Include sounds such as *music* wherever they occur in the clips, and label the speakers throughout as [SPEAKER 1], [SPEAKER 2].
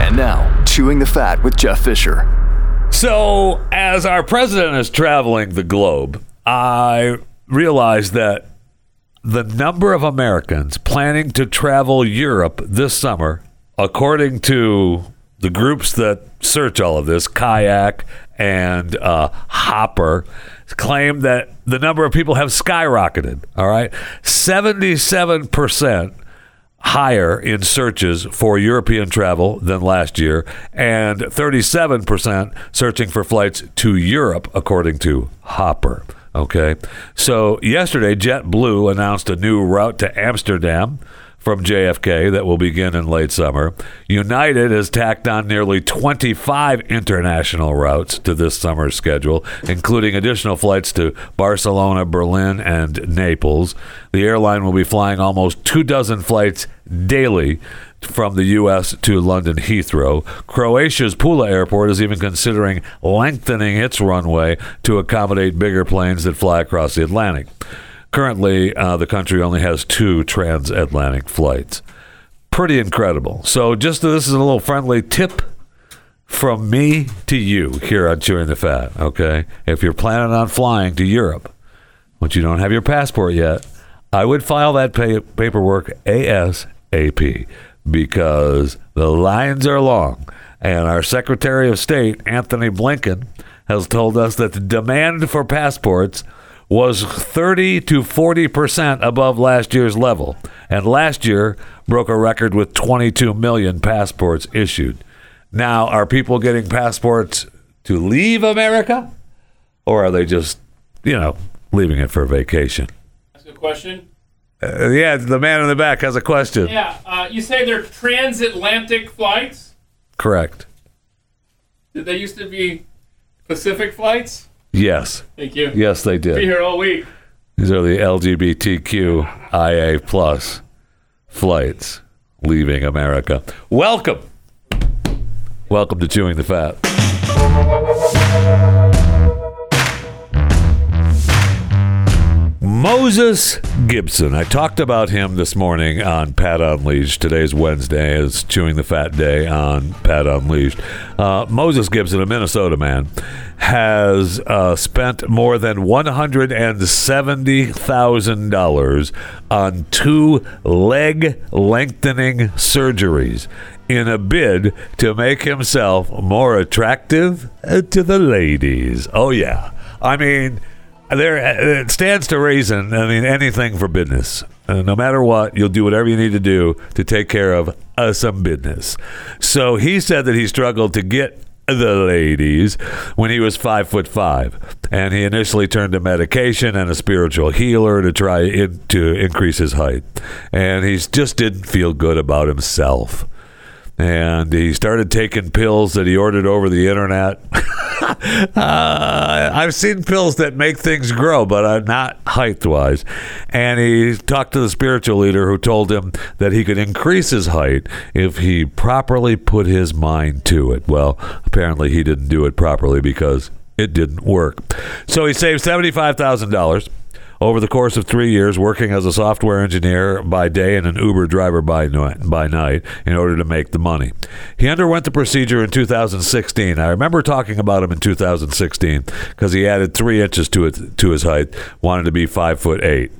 [SPEAKER 1] And now, Chewing the Fat with Jeff Fisher.
[SPEAKER 2] So, as our president is traveling the globe, I realized that the number of Americans planning to travel Europe this summer, according to the groups that search all of this, Kayak and uh, Hopper, claim that the number of people have skyrocketed. All right. 77% higher in searches for European travel than last year, and 37% searching for flights to Europe, according to Hopper. Okay. So yesterday, JetBlue announced a new route to Amsterdam from JFK that will begin in late summer. United has tacked on nearly 25 international routes to this summer's schedule, including additional flights to Barcelona, Berlin, and Naples. The airline will be flying almost two dozen flights daily from the U.S. to London Heathrow. Croatia's Pula Airport is even considering lengthening its runway to accommodate bigger planes that fly across the Atlantic. Currently, uh, the country only has two transatlantic flights. Pretty incredible. So, just this is a little friendly tip from me to you here on Chewing the Fat. Okay, if you're planning on flying to Europe, but you don't have your passport yet, I would file that pay- paperwork ASAP because the lines are long. And our Secretary of State, Antony Blinken, has told us that the demand for passports was 30 to 40% above last year's level. And last year broke a record with 22 million passports issued. Now, are people getting passports to leave America? Or are they just, you know, leaving it for vacation?
[SPEAKER 3] Ask a good question.
[SPEAKER 2] Uh, yeah, the man in the back has a question.
[SPEAKER 3] Yeah, uh, you say they're transatlantic flights.
[SPEAKER 2] Correct.
[SPEAKER 3] Did they used to be Pacific flights?
[SPEAKER 2] Yes.
[SPEAKER 3] Thank you.
[SPEAKER 2] Yes, they did.
[SPEAKER 3] Be here all week.
[SPEAKER 2] These are the LGBTQIA plus flights leaving America. Welcome. Welcome to Chewing the Fat. Moses Gibson. I talked about him this morning on Pat Unleashed. Today's Wednesday is Chewing the Fat Day on Pat Unleashed. Uh, Moses Gibson, a Minnesota man, has uh, spent more than $170,000 on two leg lengthening surgeries in a bid to make himself more attractive to the ladies. Oh, yeah. I mean, there it stands to reason. I mean, anything for business. Uh, no matter what, you'll do whatever you need to do to take care of uh, some business. So he said that he struggled to get the ladies when he was five foot five, and he initially turned to medication and a spiritual healer to try in, to increase his height, and he just didn't feel good about himself. And he started taking pills that he ordered over the internet. *laughs* uh, I've seen pills that make things grow, but uh, not height wise. And he talked to the spiritual leader who told him that he could increase his height if he properly put his mind to it. Well, apparently he didn't do it properly because it didn't work. So he saved $75,000 over the course of three years working as a software engineer by day and an Uber driver by, by night in order to make the money. He underwent the procedure in 2016. I remember talking about him in 2016 because he added three inches to it to his height, wanted to be five foot eight.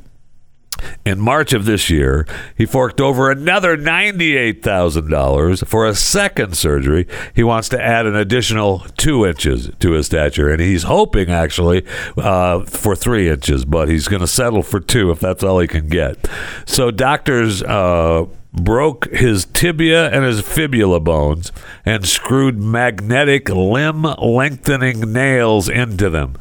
[SPEAKER 2] In March of this year, he forked over another $98,000 for a second surgery. He wants to add an additional two inches to his stature, and he's hoping actually uh, for three inches, but he's going to settle for two if that's all he can get. So, doctors. Uh, broke his tibia and his fibula bones and screwed magnetic limb lengthening nails into them.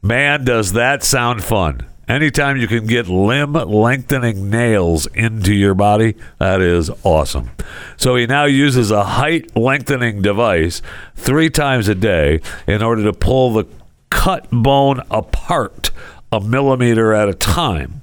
[SPEAKER 2] Man, does that sound fun. Anytime you can get limb lengthening nails into your body, that is awesome. So he now uses a height lengthening device three times a day in order to pull the cut bone apart a millimeter at a time.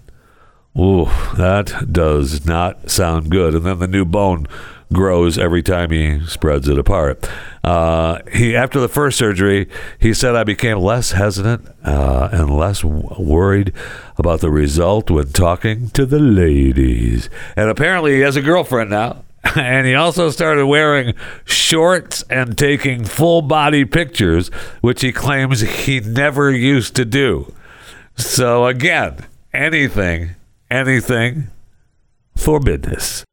[SPEAKER 2] Ooh, that does not sound good. And then the new bone grows every time he spreads it apart. Uh, he after the first surgery, he said I became less hesitant uh, and less w- worried about the result when talking to the ladies. And apparently, he has a girlfriend now. *laughs* And he also started wearing shorts and taking full body pictures, which he claims he never used to do. So, again, anything, anything for business.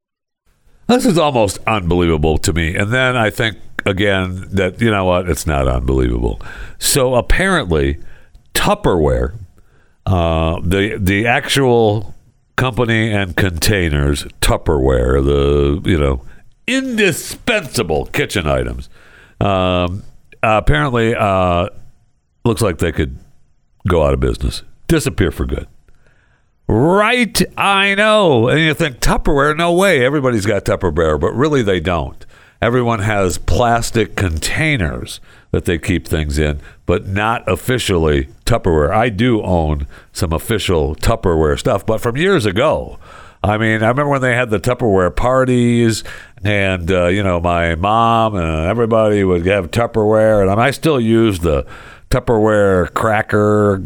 [SPEAKER 2] This is almost unbelievable to me. And then I think again that you know what, it's not unbelievable. So apparently, Tupperware, uh, the the actual company and containers, Tupperware, the you know indispensable kitchen items, um, apparently uh, looks like they could go out of business, disappear for good. Right, I know. And you think Tupperware? No way. Everybody's got Tupperware, but really they don't. Everyone has plastic containers that they keep things in, but not officially Tupperware. I do own some official Tupperware stuff, but from years ago. I mean, I remember when they had the Tupperware parties, and uh, you know, my mom and everybody would have Tupperware, and I still use the Tupperware cracker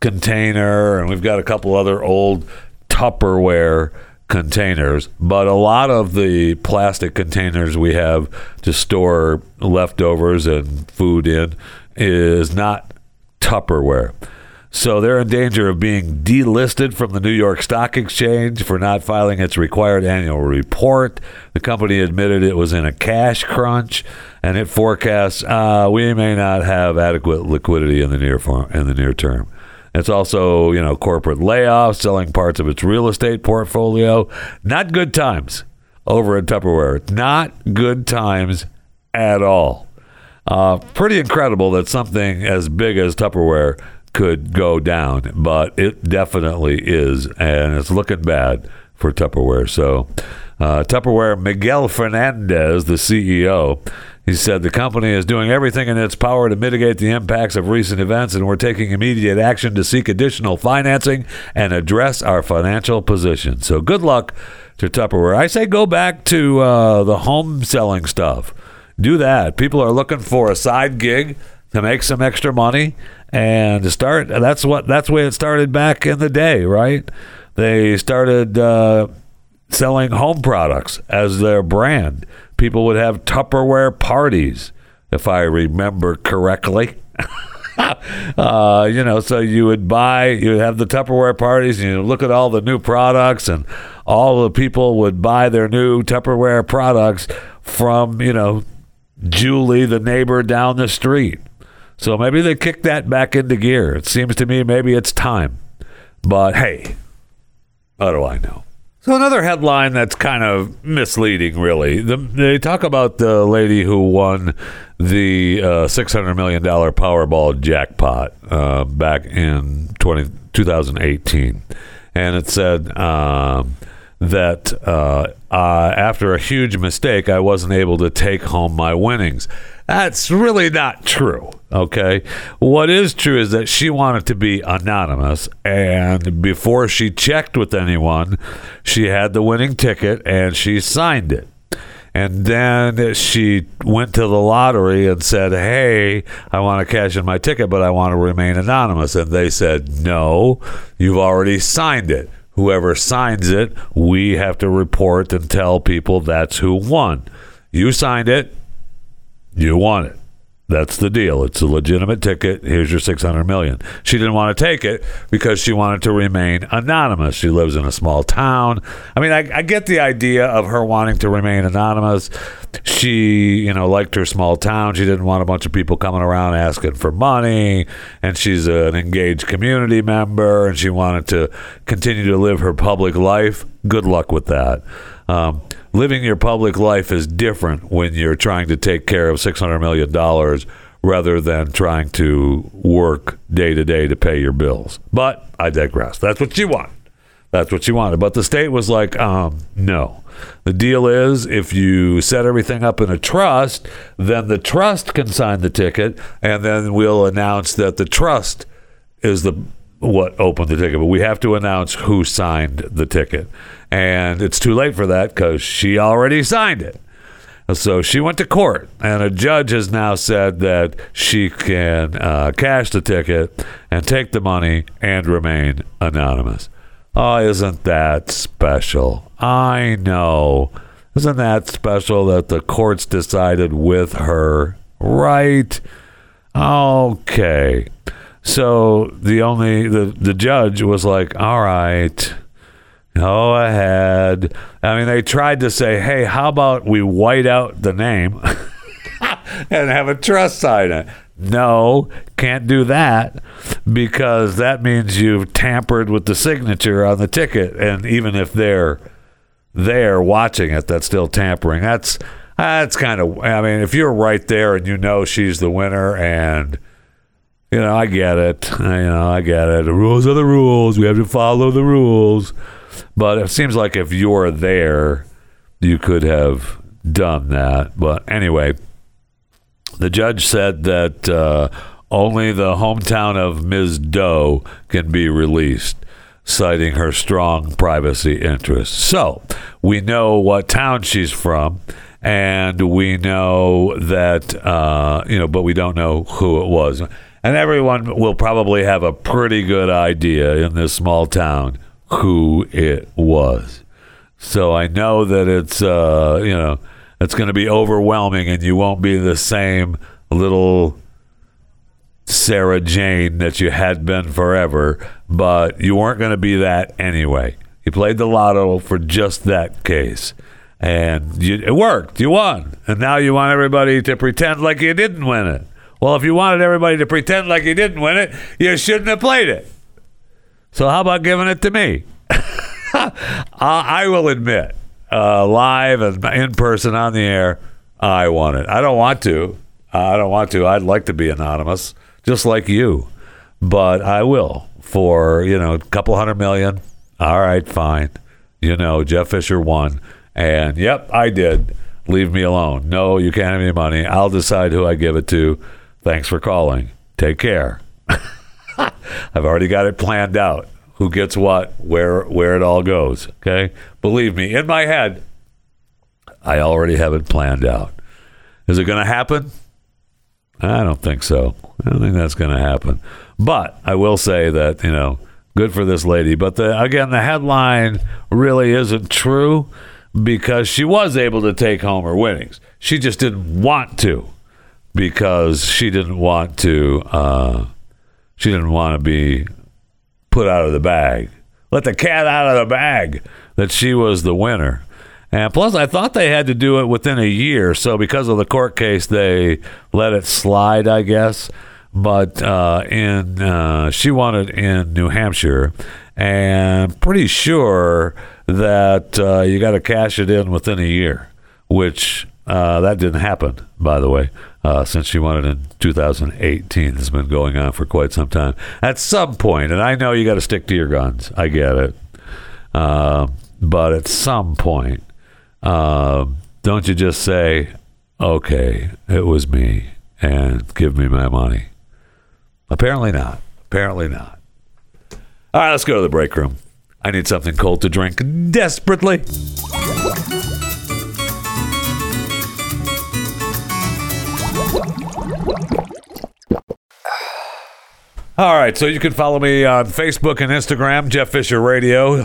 [SPEAKER 2] container, and we've got a couple other old Tupperware containers. But a lot of the plastic containers we have to store leftovers and food in is not Tupperware. So they're in danger of being delisted from the New York Stock Exchange for not filing its required annual report. The company admitted it was in a cash crunch, and it forecasts uh, we may not have adequate liquidity in the near in the near term. It's also, you know, corporate layoffs, selling parts of its real estate portfolio. Not good times over at Tupperware. Not good times at all. Uh, pretty incredible that something as big as Tupperware could go down, but it definitely is, and it's looking bad for Tupperware. So, uh, Tupperware, Miguel Fernandez, the CEO, he said the company is doing everything in its power to mitigate the impacts of recent events, and we're taking immediate action to seek additional financing and address our financial position. So, good luck to Tupperware. I say go back to uh, the home selling stuff. Do that. People are looking for a side gig to make some extra money and to start. That's what that's way it started back in the day, right? They started uh, selling home products as their brand. People would have Tupperware parties, if I remember correctly. *laughs* uh, you know, so you would buy, you would have the Tupperware parties, and you look at all the new products, and all the people would buy their new Tupperware products from, you know, Julie, the neighbor down the street. So maybe they kick that back into gear. It seems to me maybe it's time. But hey, how do I know? So another headline that's kind of misleading, really. The, they talk about the lady who won the uh, six hundred million dollar Powerball jackpot uh, back in 20, 2018. and it said um, that uh, after a huge mistake, I wasn't able to take home my winnings. That's really not true. Okay. What is true is that she wanted to be anonymous. And before she checked with anyone, she had the winning ticket and she signed it. And then she went to the lottery and said, Hey, I want to cash in my ticket, but I want to remain anonymous. And they said, No, you've already signed it. Whoever signs it, we have to report and tell people that's who won. You signed it, you want it. That's the deal. It's a legitimate ticket. Here's your 600 million. She didn't want to take it because she wanted to remain anonymous. She lives in a small town. I mean, I, I get the idea of her wanting to remain anonymous. She, you know, liked her small town. She didn't want a bunch of people coming around asking for money. And she's an engaged community member and she wanted to continue to live her public life. Good luck with that. Um, living your public life is different when you're trying to take care of $600 million rather than trying to work day to day to pay your bills. But I digress. That's what you want. That's what you wanted. But the state was like, um, no. The deal is if you set everything up in a trust, then the trust can sign the ticket, and then we'll announce that the trust is the what opened the ticket. But we have to announce who signed the ticket. And it's too late for that because she already signed it. So she went to court, and a judge has now said that she can uh, cash the ticket and take the money and remain anonymous. Oh, isn't that special? I know. Isn't that special that the courts decided with her? Right? Okay. So the only the the judge was like, "All right, go ahead." I mean, they tried to say, "Hey, how about we white out the name *laughs* and have a trust sign it?" No, can't do that because that means you've tampered with the signature on the ticket, and even if they're there watching it, that's still tampering. That's that's kind of. I mean, if you're right there and you know she's the winner and you know, I get it. I, you know, I get it. The rules are the rules. We have to follow the rules. But it seems like if you're there, you could have done that. But anyway, the judge said that uh, only the hometown of Ms. Doe can be released, citing her strong privacy interests. So we know what town she's from. And we know that, uh, you know, but we don't know who it was and everyone will probably have a pretty good idea in this small town who it was. So I know that it's uh, you know it's going to be overwhelming, and you won't be the same little Sarah Jane that you had been forever, but you weren't going to be that anyway. You played the lotto for just that case. And you, it worked. You won. And now you want everybody to pretend like you didn't win it. Well, if you wanted everybody to pretend like you didn't win it, you shouldn't have played it. So how about giving it to me? *laughs* I will admit, uh, live and in person on the air, I want it. I don't want to. I don't want to. I'd like to be anonymous, just like you, but I will for you know a couple hundred million. All right, fine. You know, Jeff Fisher won, and yep, I did. Leave me alone. No, you can't have any money. I'll decide who I give it to. Thanks for calling. Take care. *laughs* I've already got it planned out. Who gets what, where where it all goes. Okay? Believe me, in my head, I already have it planned out. Is it going to happen? I don't think so. I don't think that's going to happen. But I will say that, you know, good for this lady. But the, again, the headline really isn't true because she was able to take home her winnings. She just didn't want to because she didn't want to uh, she didn't want to be put out of the bag. Let the cat out of the bag that she was the winner. And plus, I thought they had to do it within a year. So, because of the court case, they let it slide, I guess. But uh, in uh, she wanted in New Hampshire, and pretty sure that uh, you got to cash it in within a year, which uh, that didn't happen, by the way uh, since she won it in 2018. It's been going on for quite some time. At some point, and I know you got to stick to your guns. I get it. Uh, but at some point, uh, don't you just say, okay, it was me, and give me my money? Apparently not. Apparently not. All right, let's go to the break room. I need something cold to drink desperately. All right, so you can follow me on Facebook and Instagram, Jeff Fisher Radio.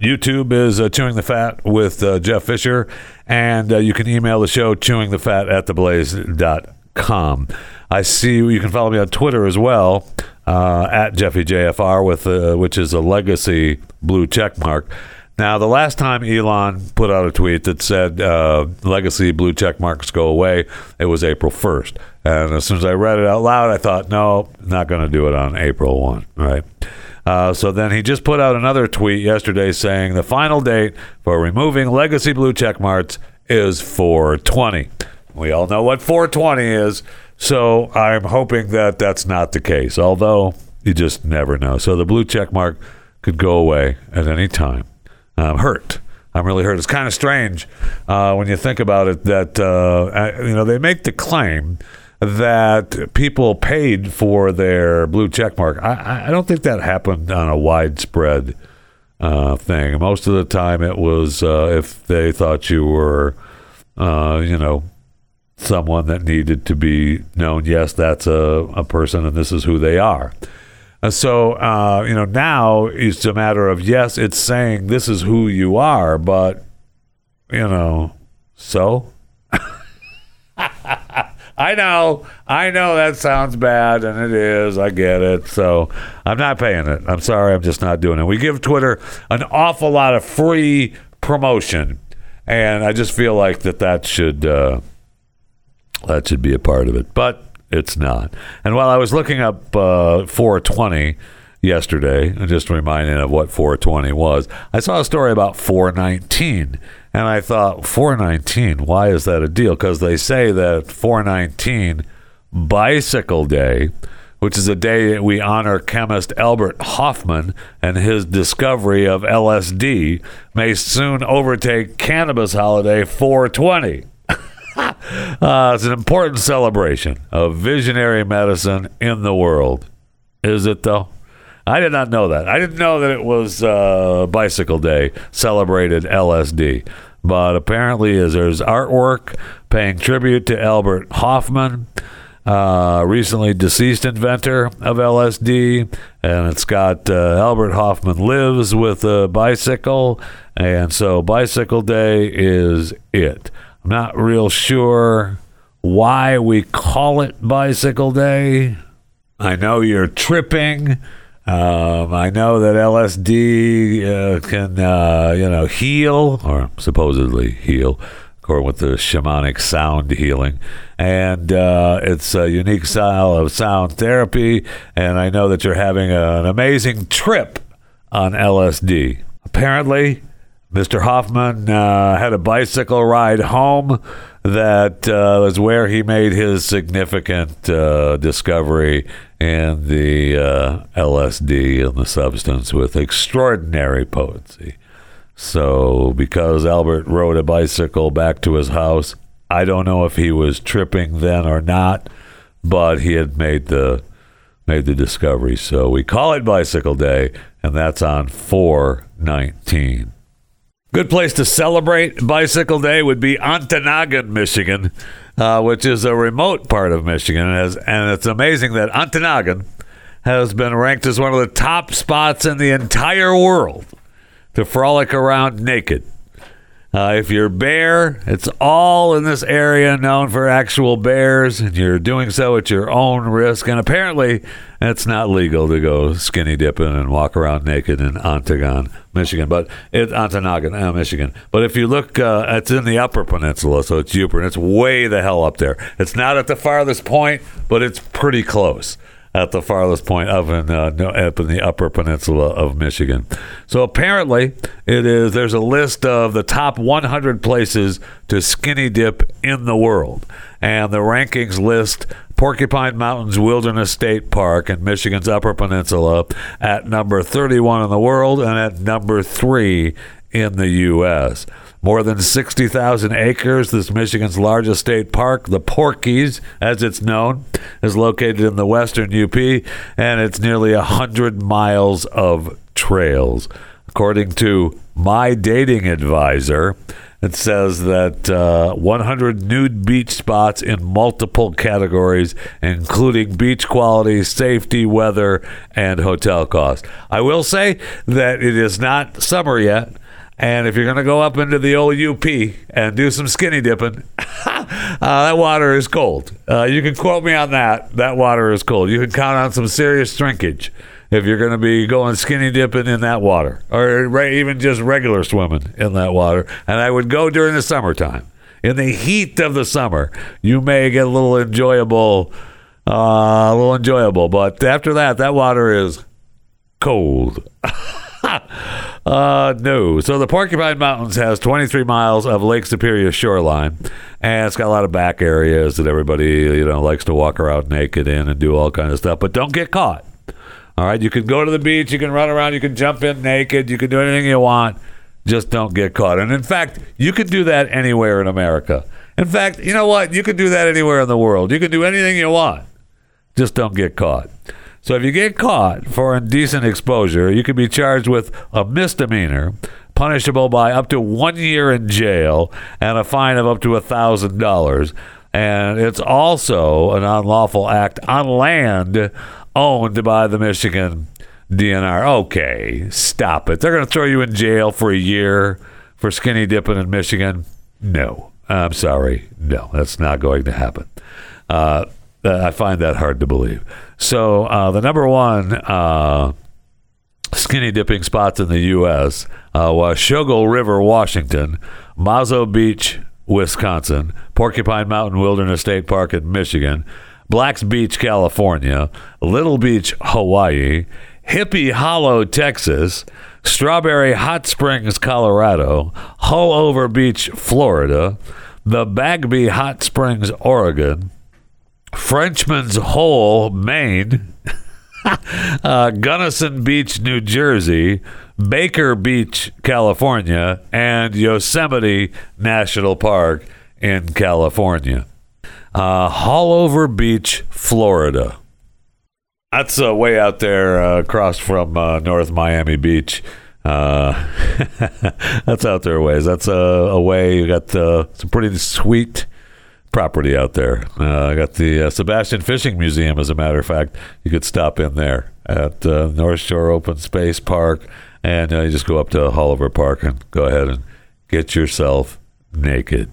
[SPEAKER 2] YouTube is uh, Chewing the Fat with uh, Jeff Fisher, and uh, you can email the show chewingthefat at theblaze.com. I see you can follow me on Twitter as well uh, at JeffyJFR, with uh, which is a legacy blue check mark. Now, the last time Elon put out a tweet that said uh, legacy blue check marks go away, it was April 1st. And as soon as I read it out loud, I thought, no, not going to do it on April 1, right? Uh, so then he just put out another tweet yesterday saying the final date for removing legacy blue check marks is 420. We all know what 420 is, so I'm hoping that that's not the case. Although you just never know. So the blue check mark could go away at any time. I'm hurt. I'm really hurt. It's kind of strange uh, when you think about it that uh, you know they make the claim that people paid for their blue check mark. I- I, I don't think that happened on a widespread uh, thing. Most of the time, it was uh, if they thought you were, uh, you know, someone that needed to be known. Yes, that's a, a person, and this is who they are. And so, uh, you know, now it's a matter of yes, it's saying this is who you are, but you know, so. *laughs* I know, I know that sounds bad, and it is. I get it. So I'm not paying it. I'm sorry. I'm just not doing it. We give Twitter an awful lot of free promotion, and I just feel like that that should uh, that should be a part of it, but it's not. And while I was looking up uh, 420 yesterday, just reminding of what 420 was, I saw a story about 419. And I thought, 419, why is that a deal? Because they say that 419, Bicycle Day, which is a day that we honor chemist Albert Hofmann and his discovery of LSD, may soon overtake cannabis holiday 420. Uh, it's an important celebration of visionary medicine in the world. Is it, though? I did not know that. I didn't know that it was uh, Bicycle Day celebrated LSD. But apparently, is there's artwork paying tribute to Albert Hofmann, uh, recently deceased inventor of LSD, and it's got uh, Albert Hofmann lives with a bicycle, and so Bicycle Day is it. Not real sure why we call it Bicycle Day. I know you're tripping. Um, I know that LSD uh, can, uh, you know, heal or supposedly heal, according with the shamanic sound healing, and uh, it's a unique style of sound therapy. And I know that you're having an amazing trip on LSD. Apparently, Mr. Hofmann uh, had a bicycle ride home. That uh, was where he made his significant uh, discovery in the uh, LSD and the substance with extraordinary potency. So, because Albert rode a bicycle back to his house, I don't know if he was tripping then or not, but he had made the made the discovery. So we call it Bicycle Day, and that's on 419. Good place to celebrate Bicycle Day would be Ontonagon, Michigan, uh, which is a remote part of Michigan. And, has, and it's amazing that Ontonagon has been ranked as one of the top spots in the entire world to frolic around naked. Uh, if you're bear, it's all in this area known for actual bears, and you're doing so at your own risk. And apparently, it's not legal to go skinny dipping and walk around naked in Ontonagon, Michigan. But it's Ontonagon, uh, Michigan. But if you look, uh, it's in the Upper Peninsula, so it's Upper, and it's way the hell up there. It's not at the farthest point, but it's pretty close at the farthest point of in, uh, up in the upper peninsula of Michigan. So apparently, it is. There's a list of the top 100 places to skinny dip in the world, and the rankings list Porcupine Mountains Wilderness State Park in Michigan's Upper Peninsula at number 31 in the world and at number three in the U.S. More than 60,000 acres, this Michigan's largest state park, the Porkies, as it's known, is located in the western UP, and it's nearly 100 miles of trails. According to my dating advisor, it says that uh, 100 nude beach spots in multiple categories, including beach quality, safety, weather, and hotel cost. I will say that it is not summer yet. And if you're going to go up into the old UP and do some skinny dipping, *laughs* uh, that water is cold. Uh, you can quote me on that. That water is cold. You can count on some serious shrinkage if you're going to be going skinny dipping in that water, or re- even just regular swimming in that water. And I would go during the summertime. In the heat of the summer, you may get a little enjoyable, uh, a little enjoyable. But after that, that water is cold. *laughs* uh, no. So the Porcupine Mountains has 23 miles of Lake Superior shoreline, and it's got a lot of back areas that everybody you know likes to walk around naked in and do all kinds of stuff. But don't get caught. All right, you can go to the beach, you can run around, you can jump in naked, you can do anything you want. Just don't get caught. And in fact, you can do that anywhere in America. In fact, you know what? You can do that anywhere in the world. You can do anything you want. Just don't get caught. So if you get caught for indecent exposure, you can be charged with a misdemeanor, punishable by up to one year in jail and a fine of up to a thousand dollars. And it's also an unlawful act on land owned by the Michigan DNR. Okay, stop it. They're going to throw you in jail for a year for skinny dipping in Michigan. No, I'm sorry. No, that's not going to happen. Uh, I find that hard to believe. So uh, the number one uh, skinny dipping spots in the U.S. Uh, was Shogal River, Washington, Mazo Beach, Wisconsin, Porcupine Mountain Wilderness State Park in Michigan, Blacks Beach, California, Little Beach, Hawaii, Hippie Hollow, Texas, Strawberry Hot Springs, Colorado, Haulover Beach, Florida, the Bagby Hot Springs, Oregon, Frenchman's Hole, Maine, *laughs* uh, Gunnison Beach, New Jersey, Baker Beach, California, and Yosemite National Park in California. Uh, Haulover Beach, Florida. That's uh, way out there uh, across from uh, North Miami Beach. Uh, *laughs* that's out there ways. That's a way. You got uh, some pretty sweet property out there. Uh, I got the uh, Sebastian Fishing Museum, as a matter of fact. You could stop in there at uh, North Shore Open Space Park, and uh, you just go up to Haulover Park and go ahead and get yourself naked.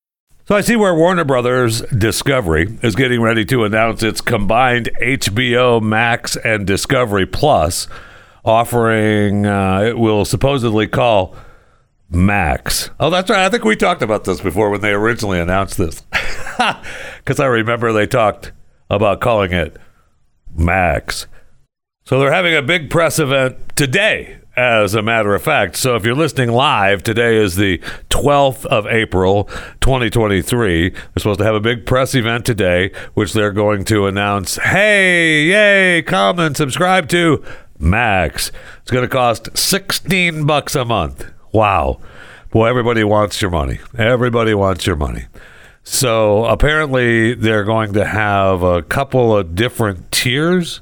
[SPEAKER 2] So I see where Warner Brothers Discovery is getting ready to announce its combined HBO Max and Discovery Plus offering. Uh, it will supposedly call Max. Oh, that's right. I think we talked about this before when they originally announced this, *laughs* because I remember they talked about calling it Max. So they're having a big press event today, as a matter of fact. So if you're listening live, today is the 12th of April, 2023. They're supposed to have a big press event today, which they're going to announce hey, yay, come and subscribe to Max. It's going to cost 16 bucks a month. Wow. Boy, everybody wants your money. Everybody wants your money. So apparently, they're going to have a couple of different tiers.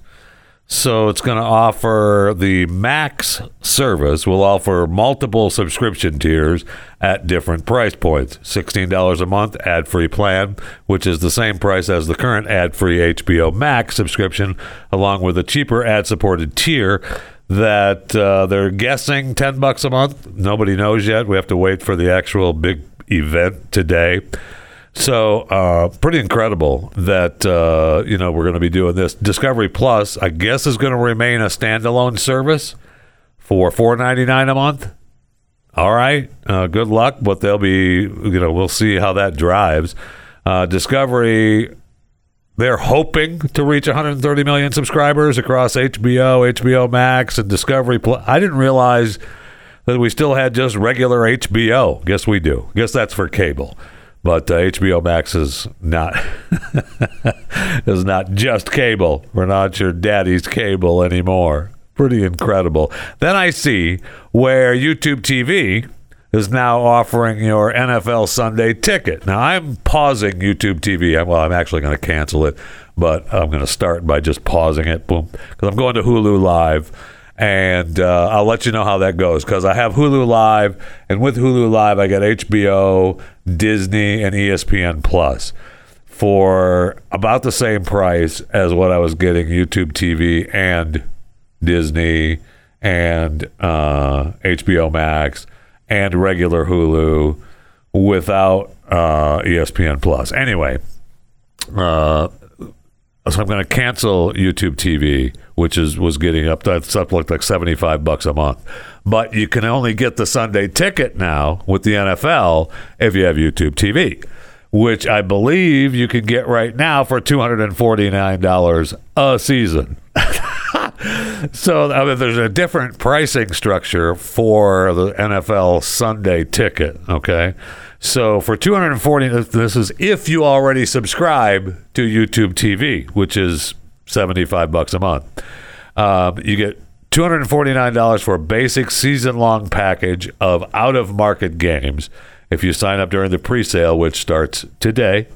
[SPEAKER 2] So it's going to offer the max service will offer multiple subscription tiers at different price points. $16 a month ad-free plan, which is the same price as the current ad-free HBO Max subscription, along with a cheaper ad-supported tier that uh, they're guessing 10 bucks a month. Nobody knows yet. We have to wait for the actual big event today. So uh, pretty incredible that uh, you know we're going to be doing this. Discovery Plus, I guess, is going to remain a standalone service for four ninety nine a month. All right, uh, good luck, but they'll be you know we'll see how that drives. Uh, Discovery, they're hoping to reach 130 million subscribers across HBO, HBO Max, and Discovery Plus. I didn't realize that we still had just regular HBO. Guess we do. Guess that's for cable but uh, HBO Max is not *laughs* is not just cable. We're not your daddy's cable anymore. Pretty incredible. Then I see where YouTube TV is now offering your NFL Sunday ticket. Now I'm pausing YouTube TV. Well, I'm actually going to cancel it, but I'm going to start by just pausing it. Boom, because I'm going to Hulu Live and uh, I'll let you know how that goes because I have Hulu Live, and with Hulu Live, I get HBO, Disney, and ESPN Plus for about the same price as what I was getting YouTube TV and Disney and uh, HBO Max and regular Hulu without uh, ESPN Plus. Anyway, uh, so I'm going to cancel YouTube TV, which is was getting up it's up like like 75 bucks a month. But you can only get the Sunday ticket now with the NFL if you have YouTube TV, which I believe you can get right now for $249 a season. *laughs* so I mean, there's a different pricing structure for the NFL Sunday ticket. Okay, so for 240, this is if you already subscribe to YouTube TV, which is 75 bucks a month. Um, you get $249 for a basic season-long package of out-of-market games if you sign up during the pre-sale, which starts today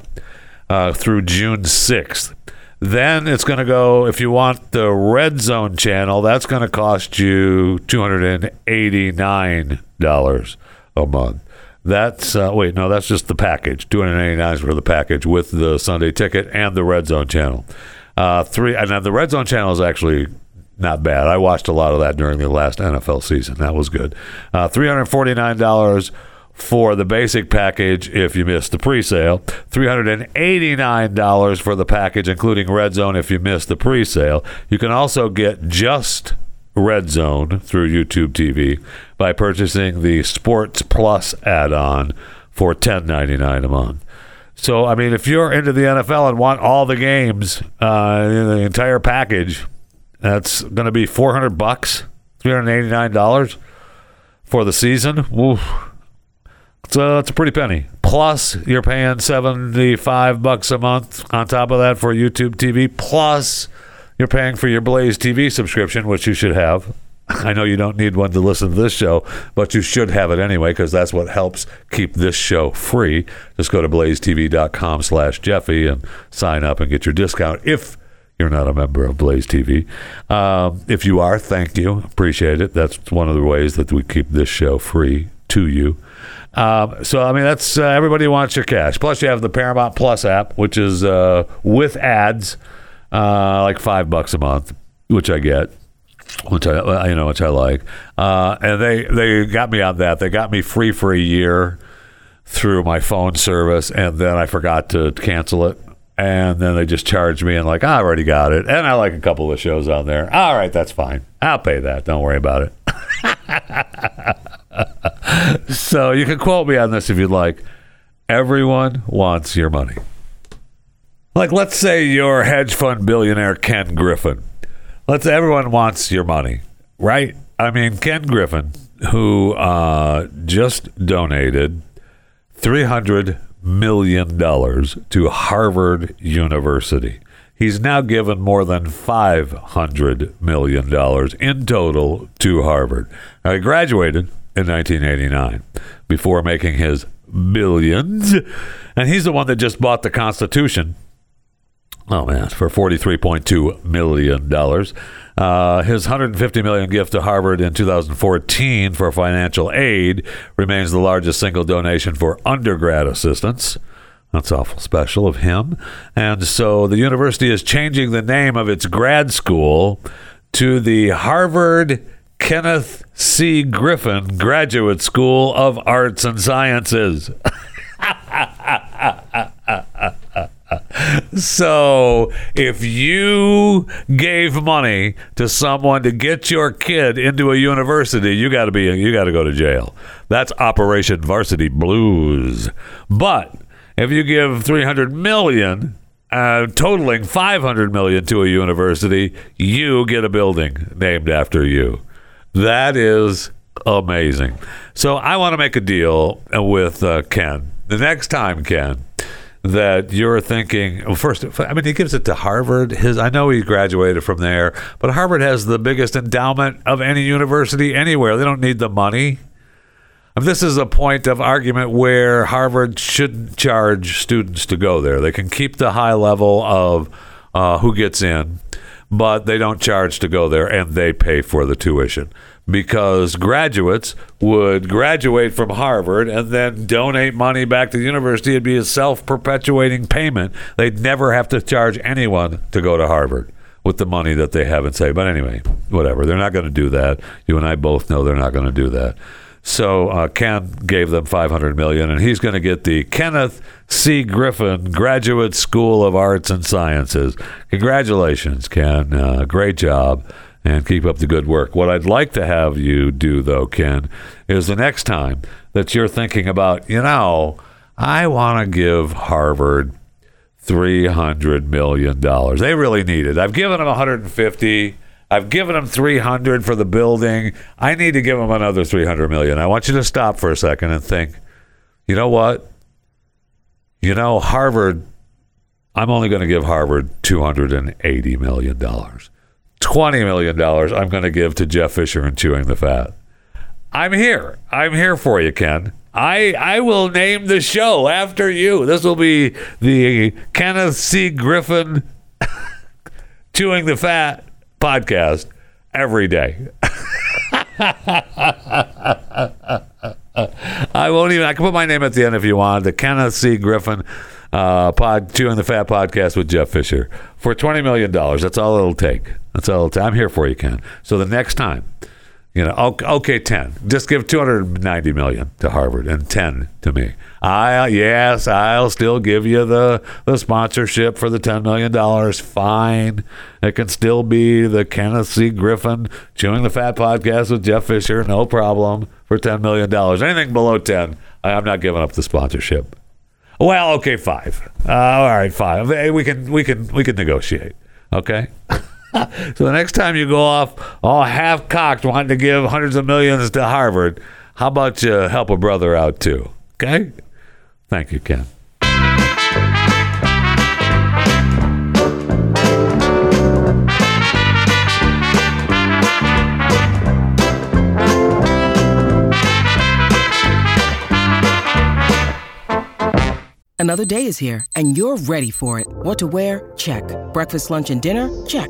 [SPEAKER 2] uh, through June 6th. Then it's going to go, if you want the Red Zone channel, that's going to cost you $289 a month. That's, uh, wait, no, that's just the package. $289 for the package with the Sunday ticket and the Red Zone channel. Uh, three, and the Red Zone channel is actually not bad. I watched a lot of that during the last NFL season. That was good. Uh, $349 for the basic package if you missed the pre-sale. $389 for the package including red zone if you missed the pre-sale. You can also get just red zone through youtube tv by purchasing the sports plus add-on for $10.99 a month. So i mean if you're into the nfl and want all the games uh, the entire package that's going to be 400 bucks $389 for the season. It's a, it's a pretty penny. Plus, you're paying 75 bucks a month on top of that for YouTube TV. Plus, you're paying for your Blaze TV subscription, which you should have. I know you don't need one to listen to this show, but you should have it anyway because that's what helps keep this show free. Just go to blazetv.com slash Jeffy and sign up and get your discount if you're not a member of Blaze TV. Um, if you are, thank you. Appreciate it. That's one of the ways that we keep this show free to you. Um, so I mean, that's uh, everybody wants your cash. Plus, you have the Paramount Plus app, which is uh, with ads, uh, like five bucks a month, which I get, which I you know which I like. Uh, and they they got me on that. They got me free for a year through my phone service, and then I forgot to cancel it. And then they just charged me and like I already got it, and I like a couple of shows on there. All right, that's fine. I'll pay that. Don't worry about it. *laughs* *laughs* so you can quote me on this if you'd like. Everyone wants your money. Like, let's say you're hedge fund billionaire Ken Griffin. Let's say everyone wants your money, right? I mean, Ken Griffin, who uh, just donated three hundred million dollars to Harvard University. He's now given more than $500 million in total to Harvard. Now, he graduated in 1989 before making his billions. And he's the one that just bought the Constitution. Oh man, for forty-three point two million dollars. Uh, his 150 million gift to Harvard in 2014 for financial aid remains the largest single donation for undergrad assistance. That's awful special of him. And so the university is changing the name of its grad school to the Harvard Kenneth C. Griffin Graduate School of Arts and Sciences. *laughs* so if you gave money to someone to get your kid into a university, you got to be you got to go to jail. That's Operation Varsity Blues. But if you give 300 million uh, totaling 500 million to a university, you get a building named after you. That is amazing. So I want to make a deal with uh, Ken. The next time, Ken, that you're thinking, well, first, I mean, he gives it to Harvard. His, I know he graduated from there, but Harvard has the biggest endowment of any university anywhere. They don't need the money. This is a point of argument where Harvard shouldn't charge students to go there. They can keep the high level of uh, who gets in, but they don't charge to go there, and they pay for the tuition because graduates would graduate from Harvard and then donate money back to the university. It'd be a self perpetuating payment. They'd never have to charge anyone to go to Harvard. with the money that they have and say, but anyway, whatever. They're not going to do that. You and I both know they're not going to do that. So uh, Ken gave them 500 million, and he's going to get the Kenneth C. Griffin Graduate School of Arts and Sciences. Congratulations, Ken. Uh, great job, and keep up the good work. What I'd like to have you do, though, Ken, is the next time that you're thinking about, you know, I want to give Harvard three hundred million dollars. They really need it. I've given them 150. I've given them 300 for the building. I need to give them another 300 million. I want you to stop for a second and think. You know what? You know Harvard. I'm only going to give Harvard 280 million dollars. 20 million dollars I'm going to give to Jeff Fisher and chewing the fat. I'm here. I'm here for you, Ken. I I will name the show after you. This will be the Kenneth C. Griffin *laughs* chewing the fat podcast every day. I won't even. I can put my name at the end if you want. The Kenneth C. Griffin uh, pod chewing the fat podcast with Jeff Fisher for twenty million dollars. That's all it'll take. That's all. It'll take. I'm here for you, Ken. So the next time you know, okay, ten. Just give two hundred ninety million to Harvard and ten to me. I yes, I'll still give you the the sponsorship for the ten million dollars. Fine, it can still be the Kenneth C. Griffin chewing the fat podcast with Jeff Fisher. No problem for ten million dollars. Anything below ten, I'm not giving up the sponsorship. Well, okay, five. Uh, all right, five. Hey, We can we can we can negotiate. Okay. *laughs* *laughs* so the next time you go off all half cocked wanting to give hundreds of millions to Harvard, how about you help a brother out too? Okay? Thank you, Ken.
[SPEAKER 4] Another day is here, and you're ready for it. What to wear? Check. Breakfast, lunch, and dinner? Check.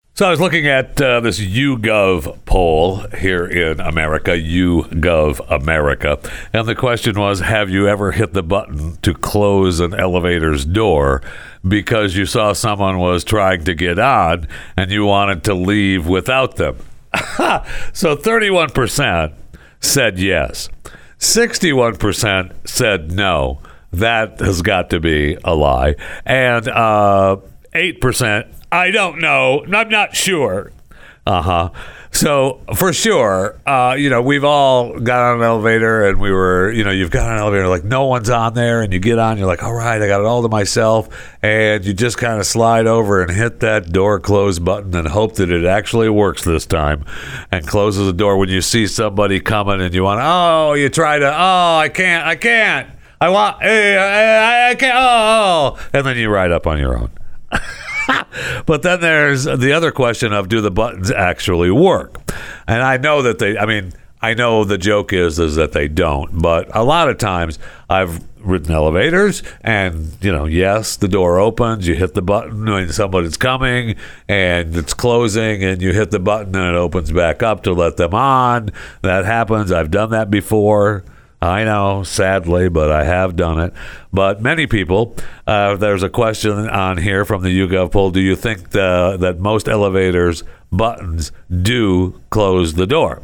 [SPEAKER 2] So I was looking at uh, this YouGov poll here in America, YouGov America, and the question was: Have you ever hit the button to close an elevator's door because you saw someone was trying to get on and you wanted to leave without them? *laughs* so thirty-one percent said yes, sixty-one percent said no. That has got to be a lie, and uh, eight percent I don't know. I'm not sure. Uh huh. So for sure, uh, you know, we've all got on an elevator and we were, you know, you've got on an elevator like no one's on there, and you get on, you're like, all right, I got it all to myself, and you just kind of slide over and hit that door close button and hope that it actually works this time, and closes the door when you see somebody coming and you want, oh, you try to, oh, I can't, I can't, I want, hey, I, I can't, oh, oh, and then you ride up on your own. *laughs* but then there's the other question of do the buttons actually work? And I know that they, I mean, I know the joke is is that they don't, but a lot of times I've ridden elevators and you know, yes, the door opens, you hit the button when somebody's coming and it's closing and you hit the button and it opens back up to let them on. That happens. I've done that before. I know, sadly, but I have done it. But many people, uh, there's a question on here from the YouGov poll. Do you think the, that most elevators buttons do close the door?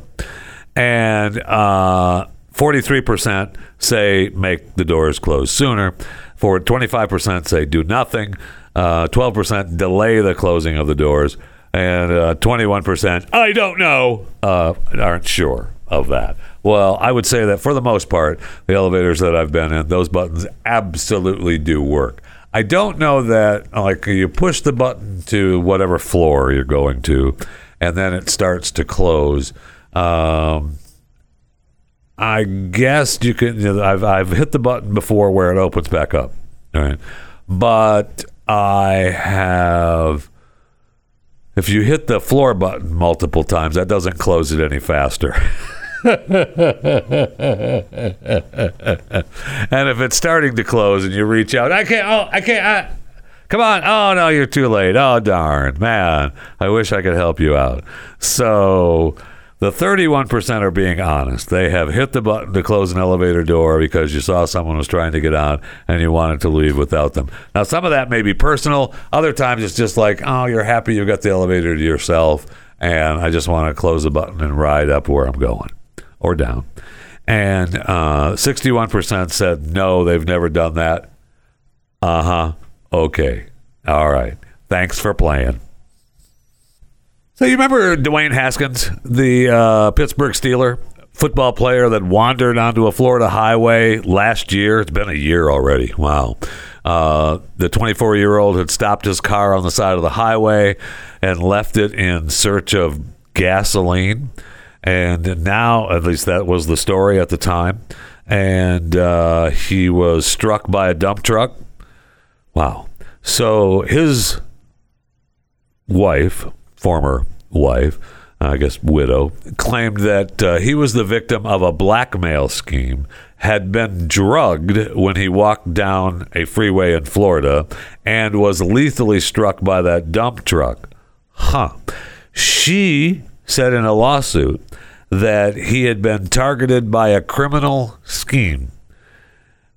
[SPEAKER 2] And uh, 43% say make the doors close sooner. For 25% say do nothing. Uh, 12% delay the closing of the doors. And uh, 21%, I don't know, uh, aren't sure of that. Well, I would say that for the most part, the elevators that I've been in, those buttons absolutely do work. I don't know that, like, you push the button to whatever floor you're going to, and then it starts to close. Um, I guess you can. You know, I've I've hit the button before where it opens back up, all right? But I have. If you hit the floor button multiple times, that doesn't close it any faster. *laughs* *laughs* and if it's starting to close and you reach out, I can't. Oh, I can't. I, come on. Oh no, you're too late. Oh darn, man. I wish I could help you out. So. The 31% are being honest. They have hit the button to close an elevator door because you saw someone was trying to get out and you wanted to leave without them. Now, some of that may be personal. Other times it's just like, oh, you're happy you got the elevator to yourself and I just want to close the button and ride up where I'm going or down. And uh, 61% said no, they've never done that. Uh huh. Okay. All right. Thanks for playing. So you remember Dwayne Haskins, the uh, Pittsburgh Steeler football player that wandered onto a Florida highway last year? It's been a year already. Wow. Uh, the 24 year old had stopped his car on the side of the highway and left it in search of gasoline. And now, at least that was the story at the time. And uh, he was struck by a dump truck. Wow. So his wife, former wife, I guess widow, claimed that uh, he was the victim of a blackmail scheme, had been drugged when he walked down a freeway in Florida, and was lethally struck by that dump truck. Huh. She said in a lawsuit that he had been targeted by a criminal scheme.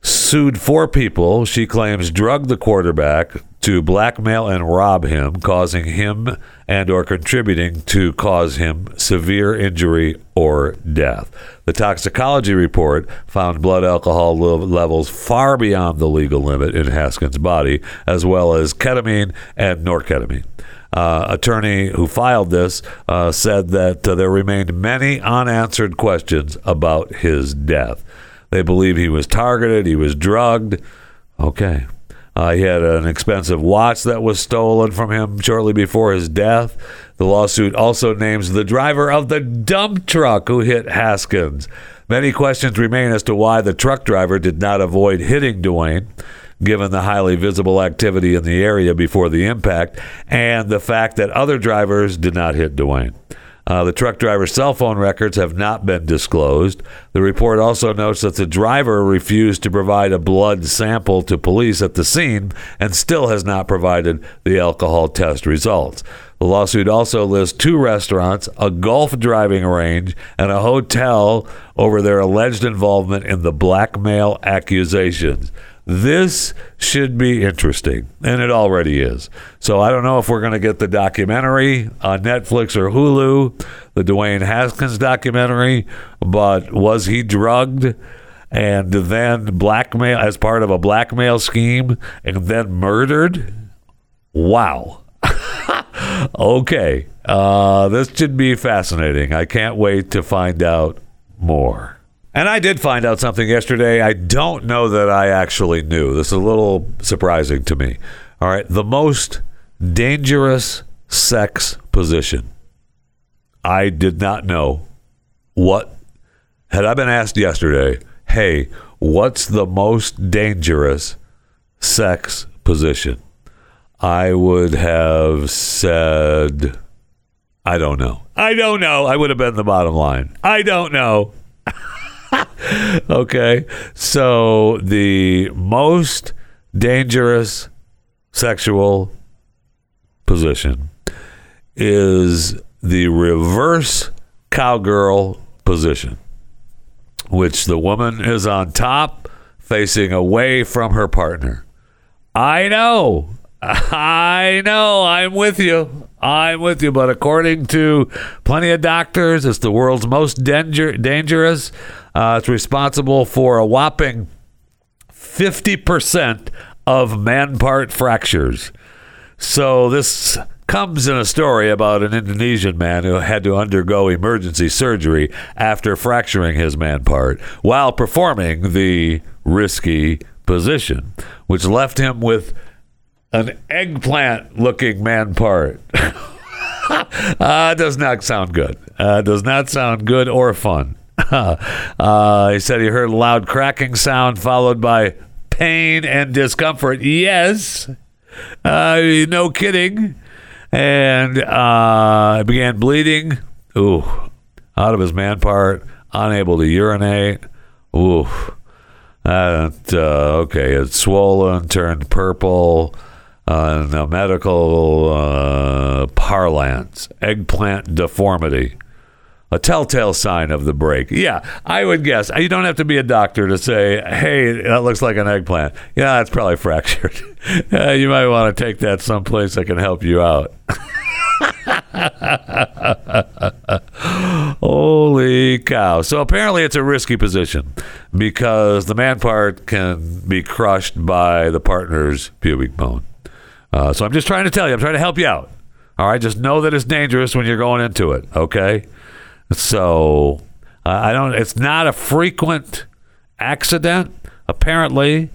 [SPEAKER 2] Sued four people, she claims drugged the quarterback to blackmail and rob him, causing him and or contributing to cause him severe injury or death. The toxicology report found blood alcohol levels far beyond the legal limit in Haskins' body, as well as ketamine and norketamine uh, attorney who filed this uh, said that uh, there remained many unanswered questions about his death. They believe he was targeted, he was drugged. Okay. Uh, he had an expensive watch that was stolen from him shortly before his death. The lawsuit also names the driver of the dump truck who hit Haskins. Many questions remain as to why the truck driver did not avoid hitting Dwayne given the highly visible activity in the area before the impact and the fact that other drivers did not hit Dwayne. Uh, the truck driver's cell phone records have not been disclosed. The report also notes that the driver refused to provide a blood sample to police at the scene and still has not provided the alcohol test results. The lawsuit also lists two restaurants, a golf driving range, and a hotel over their alleged involvement in the blackmail accusations. This should be interesting, and it already is. So I don't know if we're going to get the documentary on Netflix or Hulu, the Dwayne Haskins documentary, but was he drugged? and then blackmail as part of a blackmail scheme and then murdered wow *laughs* okay uh, this should be fascinating i can't wait to find out more and I did find out something yesterday. I don't know that I actually knew. This is a little surprising to me. All right. The most dangerous sex position. I did not know what, had I been asked yesterday, hey, what's the most dangerous sex position? I would have said, I don't know. I don't know. I would have been the bottom line. I don't know. *laughs* okay. So the most dangerous sexual position is the reverse cowgirl position, which the woman is on top facing away from her partner. I know. *laughs* I know. I'm with you. I'm with you. But according to plenty of doctors, it's the world's most danger- dangerous. Uh, it's responsible for a whopping 50% of man part fractures. So this comes in a story about an Indonesian man who had to undergo emergency surgery after fracturing his man part while performing the risky position, which left him with an eggplant looking man part. uh, *laughs* does not sound good. Uh, does not sound good or fun. *laughs* uh, he said he heard a loud cracking sound followed by pain and discomfort. Yes, uh, no kidding. And uh, began bleeding. Ooh, out of his man part unable to urinate. Ooh. That, uh, okay, it's swollen, turned purple. Uh, medical uh, parlance, eggplant deformity a telltale sign of the break. Yeah, I would guess. You don't have to be a doctor to say, hey, that looks like an eggplant. Yeah, that's probably *laughs* fractured. uh, you might want to take that someplace that can help you out. *laughs* Holy cow. So apparently it's a risky position because the man part can be crushed by the partner's pubic bone. Uh, so I'm just trying to tell you, I'm trying to help you out. All right, just know that it's dangerous when you're going into it, okay? So uh, I don't. It's not a frequent accident. Apparently,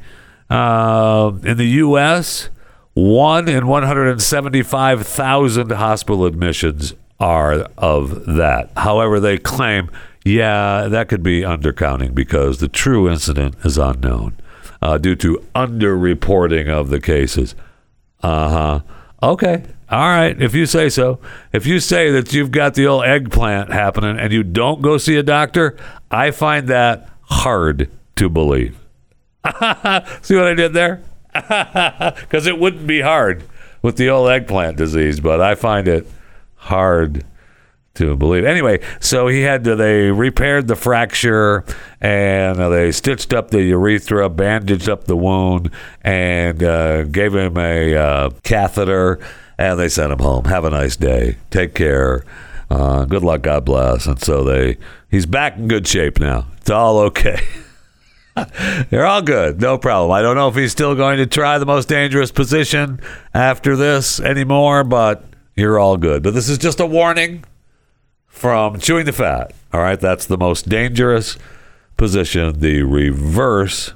[SPEAKER 2] uh, in the U.S., one in 175,000 hospital admissions are of that. However, they claim, yeah, that could be undercounting because the true incident is unknown uh, due to underreporting of the cases. Uh huh. Okay. All right. If you say so. If you say that you've got the old eggplant happening and you don't go see a doctor, I find that hard to believe. *laughs* see what I did there? *laughs* Because it wouldn't be hard with the old eggplant disease, but I find it hard to believe. Anyway, so he had to, they repaired the fracture and uh, they stitched up the urethra, bandaged up the wound, and uh, gave him a uh, catheter, and they sent him home. Have a nice day. Take care. Uh, good luck. God bless. And so they, he's back in good shape now. It's all okay. *laughs* They're all good. No problem. I don't know if he's still going to try the most dangerous position after this anymore, but you're all good. But this is just a warning from chewing the fat. All right, that's the most dangerous position, the reverse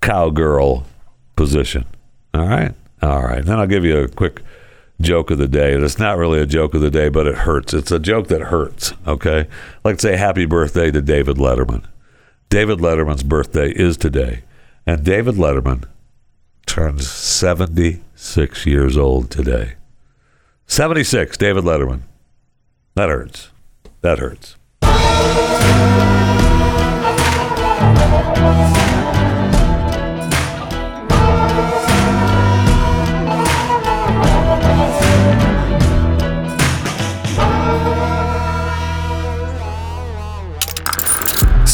[SPEAKER 2] cowgirl position. All right, all right. Then I'll give you a quick joke of the day. And it's not really a joke of the day, but it hurts. It's a joke that hurts. Okay, like say happy birthday to David Letterman. David Letterman's birthday is today, and David Letterman turns 76 years old today. 76, David Letterman. That hurts. That hurts.